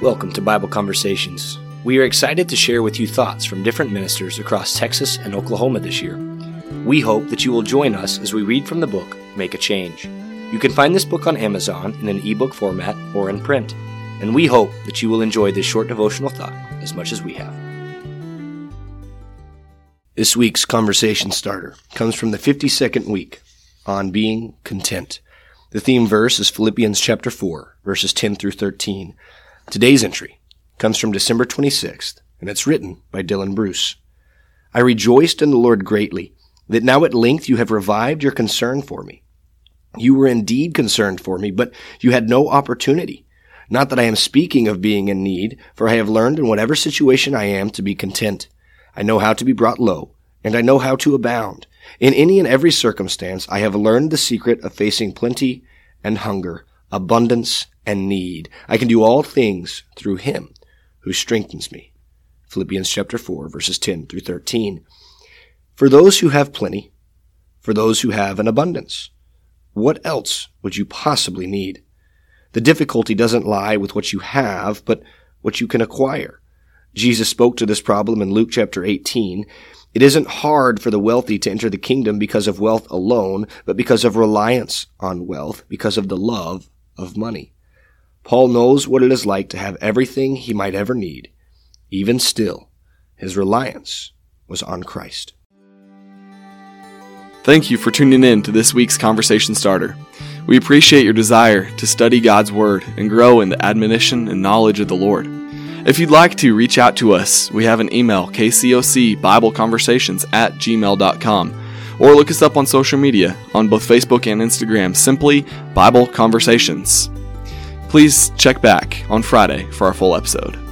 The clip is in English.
Welcome to Bible Conversations. We are excited to share with you thoughts from different ministers across Texas and Oklahoma this year. We hope that you will join us as we read from the book Make a Change. You can find this book on Amazon in an ebook format or in print, and we hope that you will enjoy this short devotional thought as much as we have. This week's conversation starter comes from the 52nd week on being content. The theme verse is Philippians chapter 4, verses 10 through 13. Today's entry comes from December 26th, and it's written by Dylan Bruce. I rejoiced in the Lord greatly that now at length you have revived your concern for me. You were indeed concerned for me, but you had no opportunity. Not that I am speaking of being in need, for I have learned in whatever situation I am to be content. I know how to be brought low, and I know how to abound. In any and every circumstance, I have learned the secret of facing plenty and hunger, abundance and need. I can do all things through him who strengthens me. Philippians chapter 4 verses 10 through 13. For those who have plenty, for those who have an abundance, what else would you possibly need? The difficulty doesn't lie with what you have, but what you can acquire. Jesus spoke to this problem in Luke chapter 18. It isn't hard for the wealthy to enter the kingdom because of wealth alone, but because of reliance on wealth, because of the love of money. Paul knows what it is like to have everything he might ever need. Even still, his reliance was on Christ. Thank you for tuning in to this week's Conversation Starter. We appreciate your desire to study God's Word and grow in the admonition and knowledge of the Lord. If you'd like to reach out to us, we have an email, kcocbibleconversations at gmail.com, or look us up on social media on both Facebook and Instagram, simply Bible Conversations. Please check back on Friday for our full episode.